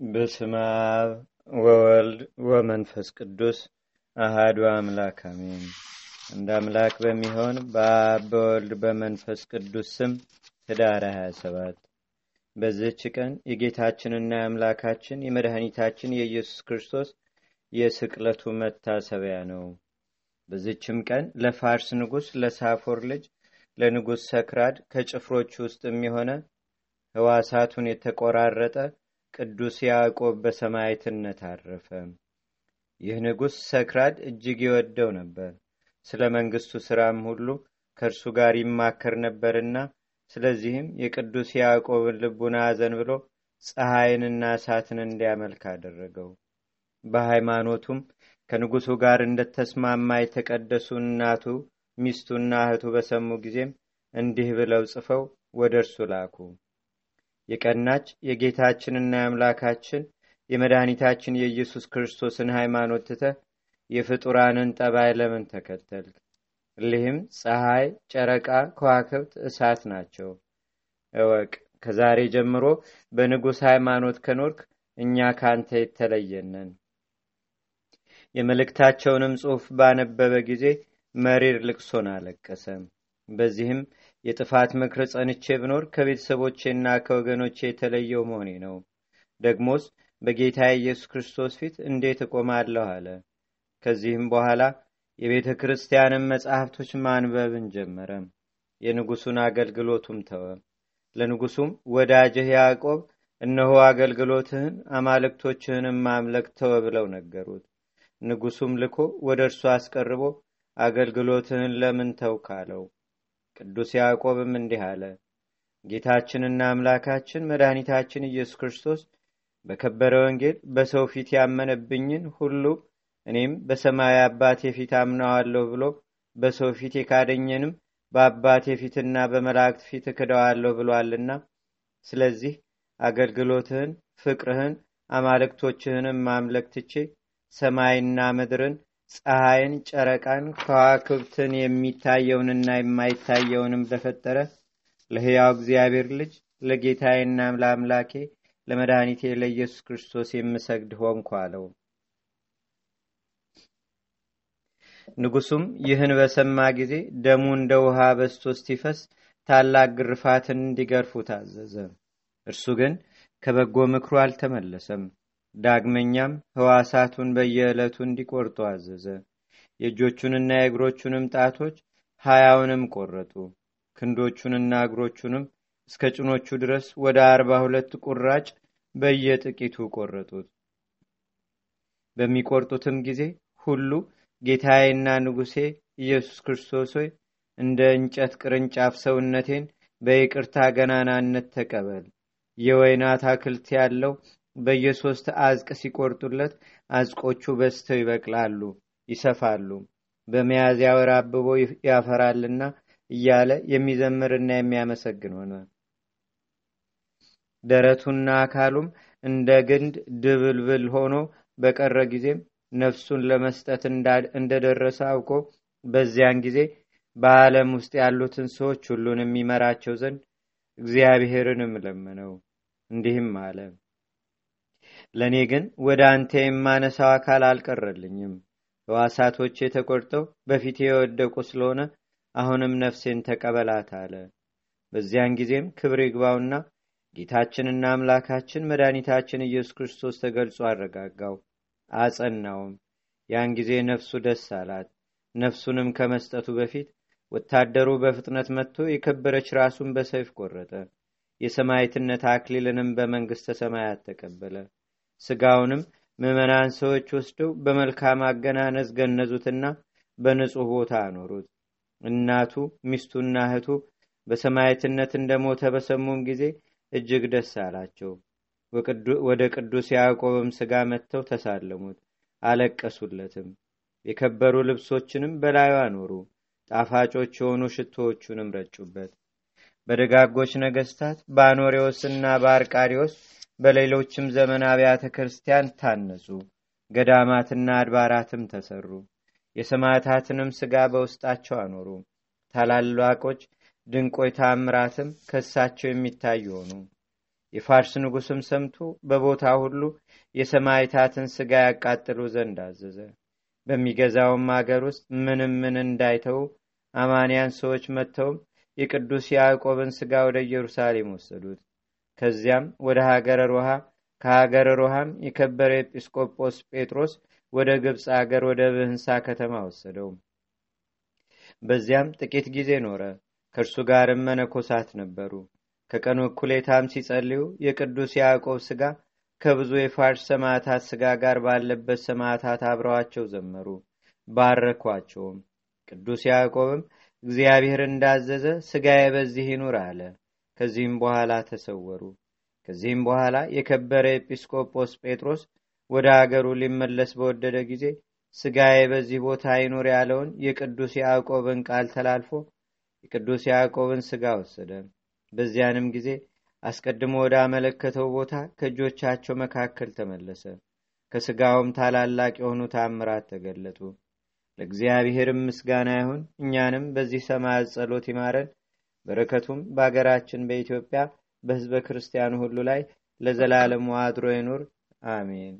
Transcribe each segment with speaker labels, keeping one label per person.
Speaker 1: በስመ አብ ወወልድ ወመንፈስ ቅዱስ አሃዱ አምላክ አሜን። እንደ አምላክ በሚሆን በአብ በወልድ በመንፈስ ቅዱስ ስም ህዳር 27 በዚህች ቀን የጌታችንና የአምላካችን የመድኃኒታችን የኢየሱስ ክርስቶስ የስቅለቱ መታሰቢያ ነው። በዚችም ቀን ለፋርስ ንጉሥ ለሳፎር ልጅ ለንጉሥ ሰክራድ ከጭፍሮች ውስጥ የሚሆነ ህዋሳቱን የተቆራረጠ ቅዱስ ያዕቆብ በሰማዕትነት አረፈ። ይህ ንጉሥ ሰክራድ እጅግ ይወደው ነበር። ስለ መንግሥቱ ሥራም ሁሉ ከእርሱ ጋር ይማከር ነበርና ስለዚህም የቅዱስ ያዕቆብን ልቡና አዘን ብሎ ፀሐይንና እሳትን እንዲያመልክ አደረገው። በሃይማኖቱም ከንጉሡ ጋር እንደተስማማ የተቀደሱ እናቱ ሚስቱና እህቱ በሰሙ ጊዜም እንዲህ ብለው ጽፈው ወደ እርሱ ላኩ። የቀናች የጌታችንና የአምላካችን የመድኃኒታችን የኢየሱስ ክርስቶስን ሃይማኖት ትተህ የፍጡራንን ጠባይ ለምን ተከተልክ? እሊህም ፀሐይ፣ ጨረቃ፣ ከዋክብት፣ እሳት ናቸው። እወቅ፣ ከዛሬ ጀምሮ በንጉሥ ሃይማኖት ከኖርክ እኛ ካንተ የተለየነን። የመልእክታቸውንም ጽሑፍ ባነበበ ጊዜ መሪር ልቅሶን አለቀሰ። በዚህም የጥፋት ምክር ጸንቼ ብኖር ከቤተሰቦቼና ከወገኖቼ የተለየው መሆኔ ነው። ደግሞስ በጌታ ኢየሱስ ክርስቶስ ፊት እንዴት እቆማለሁ አለ። ከዚህም በኋላ የቤተ ክርስቲያንን መጻሕፍቶች ማንበብን ጀመረ። የንጉሡን አገልግሎቱም ተወ። ለንጉሡም ወዳጅህ ያዕቆብ እነሆ አገልግሎትህን አማልክቶችህንም ማምለክ ተወ ብለው ነገሩት። ንጉሡም ልኮ ወደ እርሱ አስቀርቦ አገልግሎትህን ለምን ተውክ ቅዱስ ያዕቆብም እንዲህ አለ። ጌታችንና አምላካችን መድኃኒታችን ኢየሱስ ክርስቶስ በከበረ ወንጌል በሰው ፊት ያመነብኝን ሁሉ እኔም በሰማያዊ አባቴ ፊት አምነዋለሁ ብሎ በሰው ፊት የካደኝንም በአባቴ ፊትና በመላእክት ፊት እክደዋለሁ ብሏልና ስለዚህ አገልግሎትህን፣ ፍቅርህን፣ አማልክቶችህንም ማምለክ ትቼ ሰማይና ምድርን ፀሐይን፣ ጨረቃን፣ ከዋክብትን የሚታየውንና የማይታየውንም ለፈጠረ ለሕያው እግዚአብሔር ልጅ ለጌታዬና ለአምላኬ ለመድኃኒቴ ለኢየሱስ ክርስቶስ የምሰግድ ሆንኩ አለው። ንጉሡም ይህን በሰማ ጊዜ ደሙ እንደ ውሃ በስቶ እስቲፈስ ታላቅ ግርፋትን እንዲገርፉ ታዘዘ። እርሱ ግን ከበጎ ምክሩ አልተመለሰም። ዳግመኛም ህዋሳቱን በየዕለቱ እንዲቆርጡ አዘዘ። የእጆቹንና የእግሮቹንም ጣቶች ሀያውንም ቆረጡ። ክንዶቹንና እግሮቹንም እስከ ጭኖቹ ድረስ ወደ አርባ ሁለት ቁራጭ በየጥቂቱ ቆረጡት። በሚቆርጡትም ጊዜ ሁሉ ጌታዬና ንጉሴ ኢየሱስ ክርስቶስ ሆይ እንደ እንጨት ቅርንጫፍ ሰውነቴን በይቅርታ ገናናነት ተቀበል። የወይን አታክልት ያለው በየሶስት አዝቅ ሲቆርጡለት አዝቆቹ በስተው ይበቅላሉ፣ ይሰፋሉ፣ በሚያዝያ ወር አብቦ ያፈራልና እያለ የሚዘምርና የሚያመሰግን ሆነ። ደረቱና አካሉም እንደ ግንድ ድብልብል ሆኖ በቀረ ጊዜም ነፍሱን ለመስጠት እንደደረሰ አውቆ በዚያን ጊዜ በዓለም ውስጥ ያሉትን ሰዎች ሁሉን የሚመራቸው ዘንድ እግዚአብሔርንም ለመነው። እንዲህም አለ ለእኔ ግን ወደ አንተ የማነሳው አካል አልቀረልኝም። ሕዋሳቶቼ ተቆርጠው በፊቴ የወደቁ ስለሆነ አሁንም ነፍሴን ተቀበላት አለ። በዚያን ጊዜም ክብር ይግባውና ጌታችንና አምላካችን መድኃኒታችን ኢየሱስ ክርስቶስ ተገልጾ አረጋጋው፣ አጸናውም። ያን ጊዜ ነፍሱ ደስ አላት። ነፍሱንም ከመስጠቱ በፊት ወታደሩ በፍጥነት መጥቶ የከበረች ራሱን በሰይፍ ቆረጠ። የሰማዕትነት አክሊልንም በመንግሥተ ሰማያት ተቀበለ። ስጋውንም ምዕመናን ሰዎች ወስደው በመልካም አገናነዝ ገነዙትና በንጹሕ ቦታ አኖሩት። እናቱ ሚስቱና እህቱ በሰማዕትነት እንደሞተ በሰሙም ጊዜ እጅግ ደስ አላቸው። ወደ ቅዱስ ያዕቆብም ሥጋ መጥተው ተሳለሙት፣ አለቀሱለትም። የከበሩ ልብሶችንም በላዩ አኖሩ። ጣፋጮች የሆኑ ሽቶዎቹንም ረጩበት። በደጋጎች ነገስታት በአኖሬዎስና በአርቃሪዎስ በሌሎችም ዘመን አብያተ ክርስቲያን ታነጹ። ገዳማትና አድባራትም ተሰሩ። የሰማዕታትንም ሥጋ በውስጣቸው አኖሩ። ታላላቆች ድንቆይ ታምራትም ከሳቸው የሚታዩ ሆኑ። የፋርስ ንጉስም ሰምቶ በቦታ ሁሉ የሰማይታትን ስጋ ያቃጥሉ ዘንድ አዘዘ በሚገዛውም አገር ውስጥ ምንም ምን እንዳይተው አማንያን ሰዎች መጥተውም የቅዱስ ያዕቆብን ስጋ ወደ ኢየሩሳሌም ወሰዱት ከዚያም ወደ ሀገረ ሮሃ ከሀገረ ሮሃም የከበረ ኤጲስቆጶስ ጴጥሮስ ወደ ግብፅ አገር ወደ ብህንሳ ከተማ ወሰደው። በዚያም ጥቂት ጊዜ ኖረ። ከእርሱ ጋርም መነኮሳት ነበሩ። ከቀኑ እኩሌታም ሲጸልዩ የቅዱስ ያዕቆብ ስጋ ከብዙ የፋርስ ሰማዕታት ስጋ ጋር ባለበት ሰማዕታት አብረዋቸው ዘመሩ ባረኳቸውም። ቅዱስ ያዕቆብም እግዚአብሔር እንዳዘዘ ስጋዬ በዚህ ይኑር አለ ከዚህም በኋላ ተሰወሩ። ከዚህም በኋላ የከበረ ኤጲስቆጶስ ጴጥሮስ ወደ አገሩ ሊመለስ በወደደ ጊዜ ስጋዬ በዚህ ቦታ ይኑር ያለውን የቅዱስ ያዕቆብን ቃል ተላልፎ የቅዱስ ያዕቆብን ስጋ ወሰደ። በዚያንም ጊዜ አስቀድሞ ወደ አመለከተው ቦታ ከእጆቻቸው መካከል ተመለሰ። ከስጋውም ታላላቅ የሆኑ ታምራት ተገለጡ። ለእግዚአብሔርም ምስጋና ይሁን እኛንም በዚህ ሰማያት ጸሎት ይማረን በረከቱም በአገራችን በኢትዮጵያ በህዝበ ክርስቲያኑ ሁሉ ላይ ለዘላለሙ አድሮ ይኑር። አሜን።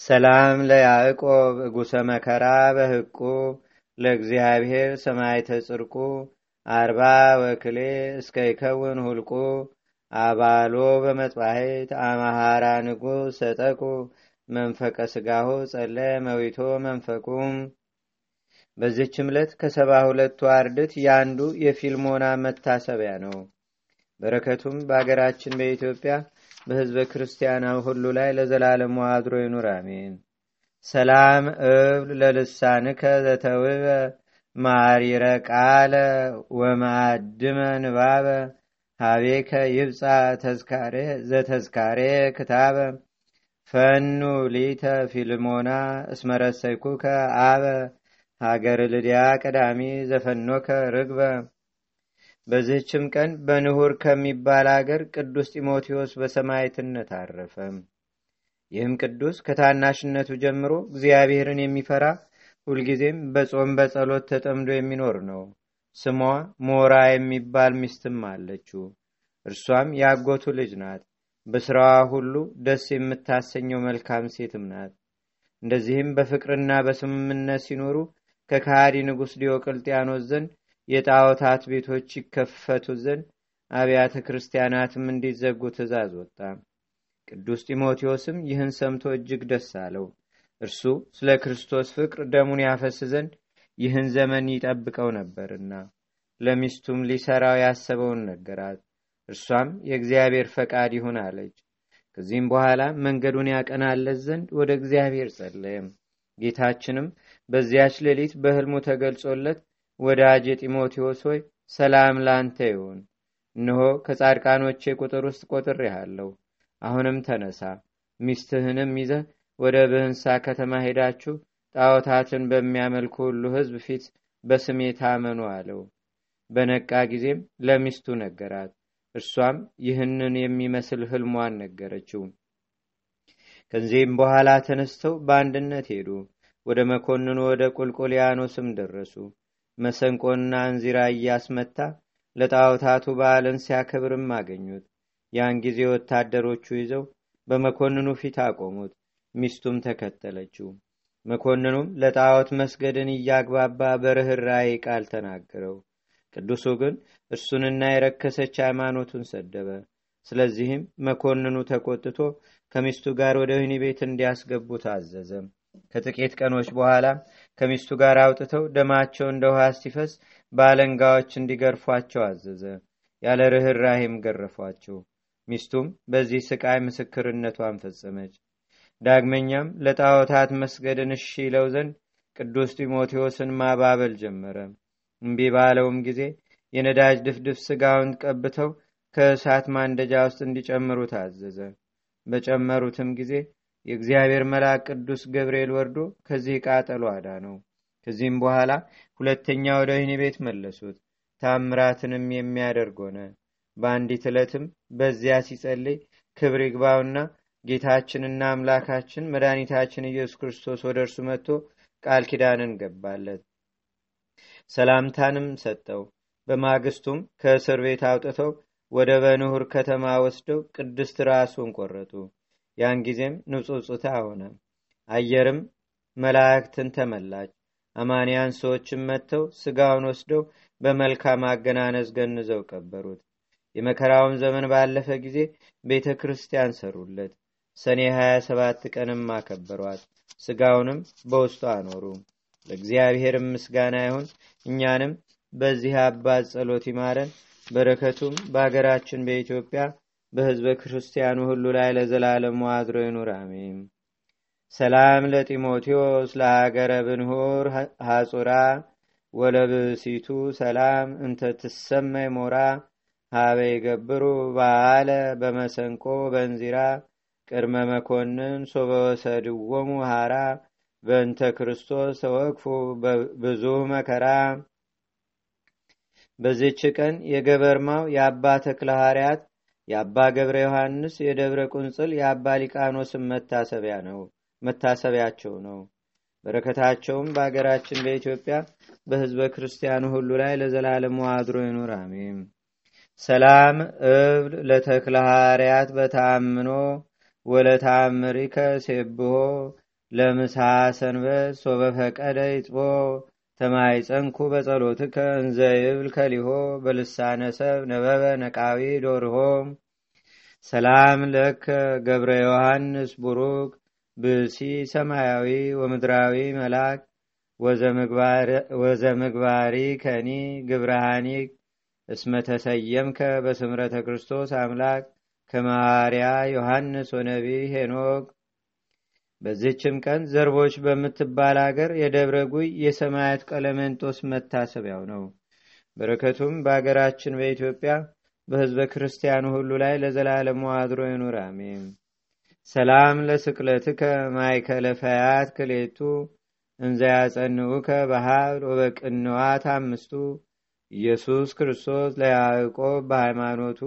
Speaker 1: ሰላም ለያዕቆብ እጉሰ መከራ በህቁ ለእግዚአብሔር ሰማይተ ጽርቁ አርባ ወክሌ እስከ ይከውን ሁልቁ አባሎ በመጥባሄት አማሃራ ንጉስ ሰጠቁ መንፈቀ ስጋሁ ጸለ መዊቶ መንፈቁም በዚች ዕለት ከሰባ ሁለቱ አርድት የአንዱ የፊልሞና መታሰቢያ ነው። በረከቱም በአገራችን በኢትዮጵያ በህዝበ ክርስቲያናው ሁሉ ላይ ለዘላለሙ አድሮ ይኑር አሜን። ሰላም እብል ለልሳንከ ዘተውበ ማሪረ ቃለ ወማዕድመ ንባበ ሃቤከ ይብፃ ዘተዝካሬ ክታበ ፈኑ ሊተ ፊልሞና እስመረሰይኩከ አበ ሀገር ልድያ ቀዳሚ ዘፈኖከ ርግበ በዚህችም ቀን በንሁር ከሚባል አገር ቅዱስ ጢሞቴዎስ በሰማይትነት አረፈ። ይህም ቅዱስ ከታናሽነቱ ጀምሮ እግዚአብሔርን የሚፈራ ሁልጊዜም በጾም በጸሎት ተጠምዶ የሚኖር ነው። ስሟ ሞራ የሚባል ሚስትም አለችው። እርሷም ያጎቱ ልጅ ናት። በስራዋ ሁሉ ደስ የምታሰኘው መልካም ሴትም ናት። እንደዚህም በፍቅርና በስምምነት ሲኖሩ ከካሃዲ ንጉሥ ዲዮቅልጥያኖስ ዘንድ የጣዖታት ቤቶች ይከፈቱ ዘንድ አብያተ ክርስቲያናትም እንዲዘጉ ትእዛዝ ወጣ። ቅዱስ ጢሞቴዎስም ይህን ሰምቶ እጅግ ደስ አለው። እርሱ ስለ ክርስቶስ ፍቅር ደሙን ያፈስ ዘንድ ይህን ዘመን ይጠብቀው ነበርና ለሚስቱም ሊሰራው ያሰበውን ነገራት። እርሷም የእግዚአብሔር ፈቃድ ይሁን አለች። ከዚህም በኋላ መንገዱን ያቀናለት ዘንድ ወደ እግዚአብሔር ጸለየም። ጌታችንም በዚያች ሌሊት በህልሙ ተገልጾለት ወዳጅ ጢሞቴዎስ ሆይ ሰላም ላንተ ይሁን። እነሆ ከጻድቃኖቼ ቁጥር ውስጥ ቆጥር ያለው አሁንም ተነሳ ሚስትህንም ይዘ ወደ ብህንሳ ከተማ ሄዳችሁ ጣዖታትን በሚያመልኩ ሁሉ ህዝብ ፊት በስሜ ታመኑ አለው። በነቃ ጊዜም ለሚስቱ ነገራት። እርሷም ይህንን የሚመስል ህልሟን ነገረችው። ከዚህም በኋላ ተነስተው በአንድነት ሄዱ ወደ መኮንኑ ወደ ቁልቁልያኖስም ደረሱ። መሰንቆና እንዚራ እያስመታ ለጣዖታቱ በዓልን ሲያከብርም አገኙት። ያን ጊዜ ወታደሮቹ ይዘው በመኮንኑ ፊት አቆሙት። ሚስቱም ተከተለችው። መኮንኑም ለጣዖት መስገድን እያግባባ በርኅራዬ ቃል ተናገረው። ቅዱሱ ግን እርሱንና የረከሰች ሃይማኖቱን ሰደበ። ስለዚህም መኮንኑ ተቆጥቶ ከሚስቱ ጋር ወደ ወህኒ ቤት እንዲያስገቡ ታዘዘ ከጥቂት ቀኖች በኋላ ከሚስቱ ጋር አውጥተው ደማቸው እንደ ውሃ ሲፈስ በአለንጋዎች እንዲገርፏቸው አዘዘ። ያለ ርኅራሄም ገረፏቸው። ሚስቱም በዚህ ስቃይ ምስክርነቷን ፈጸመች። ዳግመኛም ለጣዖታት መስገድን እሺ ይለው ዘንድ ቅዱስ ጢሞቴዎስን ማባበል ጀመረ። እምቢ ባለውም ጊዜ የነዳጅ ድፍድፍ ስጋውን ቀብተው ከእሳት ማንደጃ ውስጥ እንዲጨምሩ ታዘዘ በጨመሩትም ጊዜ የእግዚአብሔር መልአክ ቅዱስ ገብርኤል ወርዶ ከዚህ ቃጠሎ አዳ ነው ከዚህም በኋላ ሁለተኛ ወደ ወህኒ ቤት መለሱት። ታምራትንም የሚያደርግ ሆነ። በአንዲት ዕለትም በዚያ ሲጸልይ ክብር ይግባውና ጌታችንና አምላካችን መድኃኒታችን ኢየሱስ ክርስቶስ ወደ እርሱ መጥቶ ቃል ኪዳንን ገባለት። ሰላምታንም ሰጠው። በማግስቱም ከእስር ቤት አውጥተው ወደ በንሁር ከተማ ወስደው ቅድስት ራሱን ቆረጡ። ያን ጊዜም ንጹጽታ ሆነ። አየርም መላእክትን ተመላች። አማንያን ሰዎችም መጥተው ስጋውን ወስደው በመልካም አገናነዝ ገንዘው ቀበሩት። የመከራውም ዘመን ባለፈ ጊዜ ቤተ ክርስቲያን ሰሩለት። ሰኔ 27 ቀንም አከበሯት። ስጋውንም በውስጡ አኖሩ። ለእግዚአብሔርም ምስጋና ይሁን። እኛንም በዚህ አባት ጸሎት ይማረን። በረከቱም በአገራችን በኢትዮጵያ በህዝበ ክርስቲያኑ ሁሉ ላይ ለዘላለሙ አድሮ ይኑር፣ አሜን። ሰላም ለጢሞቴዎስ ለሀገረ ብንሁር ሐጹራ ወለብሲቱ ሰላም እንተ ትሰመይ ሞራ ሀበ ይገብሩ በዓለ በመሰንቆ በንዚራ ቅድመ መኮንን ሶበወሰድዎሙ ሃራ በእንተ ክርስቶስ ተወክፉ ብዙ መከራ። በዚች ቀን የገበርማው የአባ ተክለ ሐዋርያት የአባ ገብረ ዮሐንስ የደብረ ቁንጽል የአባ ሊቃኖስም መታሰቢያ ነው መታሰቢያቸው ነው። በረከታቸውም በአገራችን በኢትዮጵያ በህዝበ ክርስቲያኑ ሁሉ ላይ ለዘላለሙ አድሮ ይኑር፣ አሜን። ሰላም እብል ለተክለ ሐዋርያት በተአምኖ ወለተአምሪከ ሴብሆ ለምሳ ሰንበት ሶበፈቀደ ይጽቦ ተማይፀንኩ በጸሎትከ እንዘ ይብል ከሊሆ በልሳነ ሰብ ነበበ ነቃዊ ዶርሆ ሰላም ለከ ገብረ ዮሐንስ ቡሩክ ብሲ ሰማያዊ ወምድራዊ መላክ ወዘምግባሪ ከኒ ግብረሃኒ እስመተሰየምከ በስምረተ ክርስቶስ አምላክ ከማርያ ዮሐንስ ወነቢ ሄኖክ በዚህችም ቀን ዘርቦች በምትባል አገር የደብረ ጉይ የሰማያት ቀለመንጦስ መታሰቢያው ነው። በረከቱም በአገራችን በኢትዮጵያ በህዝበ ክርስቲያኑ ሁሉ ላይ ለዘላለሙ አድሮ ይኑር፣ አሜን። ሰላም ለስቅለትከ ማይከለ ፈያት ክሌቱ እንዘ ያጸንዑከ በሀብል ወበቅንዋት አምስቱ ኢየሱስ ክርስቶስ ለያዕቆብ በሃይማኖቱ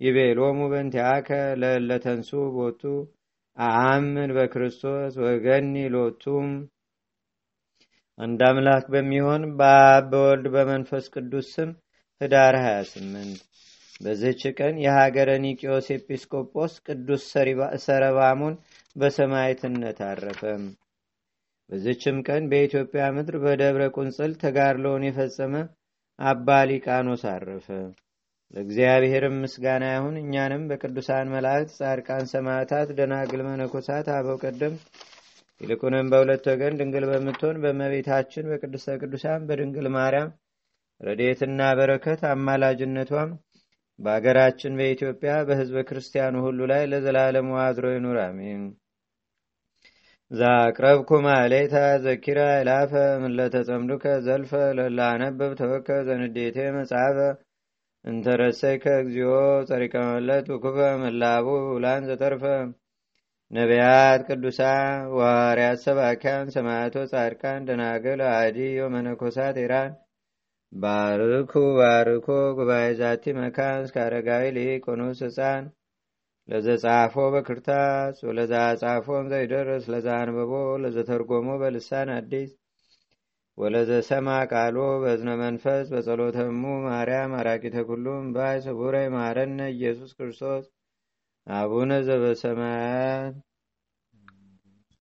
Speaker 1: ይቤሎሙ በንቲያከ ለለተንሱ ቦቱ። አአምን በክርስቶስ ወገኒ ሎቱም። አንድ አምላክ በሚሆን በአብ በወልድ በመንፈስ ቅዱስ ስም ህዳር 28 በዚህች ቀን የሀገረ ኒቂዮስ ኤጲስቆጶስ ቅዱስ ሰረባሙን በሰማይትነት አረፈ። በዚችም ቀን በኢትዮጵያ ምድር በደብረ ቁንጽል ተጋድሎውን የፈጸመ አባ ሊቃኖስ አረፈ። ለእግዚአብሔርም ምስጋና ይሁን። እኛንም በቅዱሳን መላእክት፣ ጻድቃን፣ ሰማዕታት፣ ደናግል፣ መነኮሳት፣ አበው ቀደም ይልቁንም በሁለት ወገን ድንግል በምትሆን በእመቤታችን በቅድስተ ቅዱሳን በድንግል ማርያም ረድኤትና በረከት አማላጅነቷም በአገራችን በኢትዮጵያ በሕዝበ ክርስቲያኑ ሁሉ ላይ ለዘላለሙ አድሮ ይኑር፣ አሜን። ዛቅረብኩ ማሌታ ዘኪራ ይላፈ ምለተጸምዱከ ዘልፈ ለላነበብ ተወከ ዘንዴቴ መጽሐፈ እንተረሰይከ እግዚኦ ጸሪቀ መለት ውኩፈ መላቡ ውላን ዘተርፈ ነቢያት ቅዱሳን ዋርያት ሰባኪያን ሰማያቶ ጻድቃን ደናግል አዲ ወመነኮሳት ኢራን ባርኩ ባርኮ ጉባኤ ዛቲ መካን እስከ አረጋዊ ሊቆኑስ ህፃን። ለዘጻፎ በክርታስ ወለዛ ጻፎም ዘይደርስ ለዛ አንበቦ ለዘተርጎሞ በልሳን አዲስ ወለዘሰማ ቃሎ በዝነ መንፈስ በጸሎተሙ ማርያም አራቂተ ኩሉም ባይ ስቡረ ማረነ ኢየሱስ ክርስቶስ አቡነ ዘበሰማያት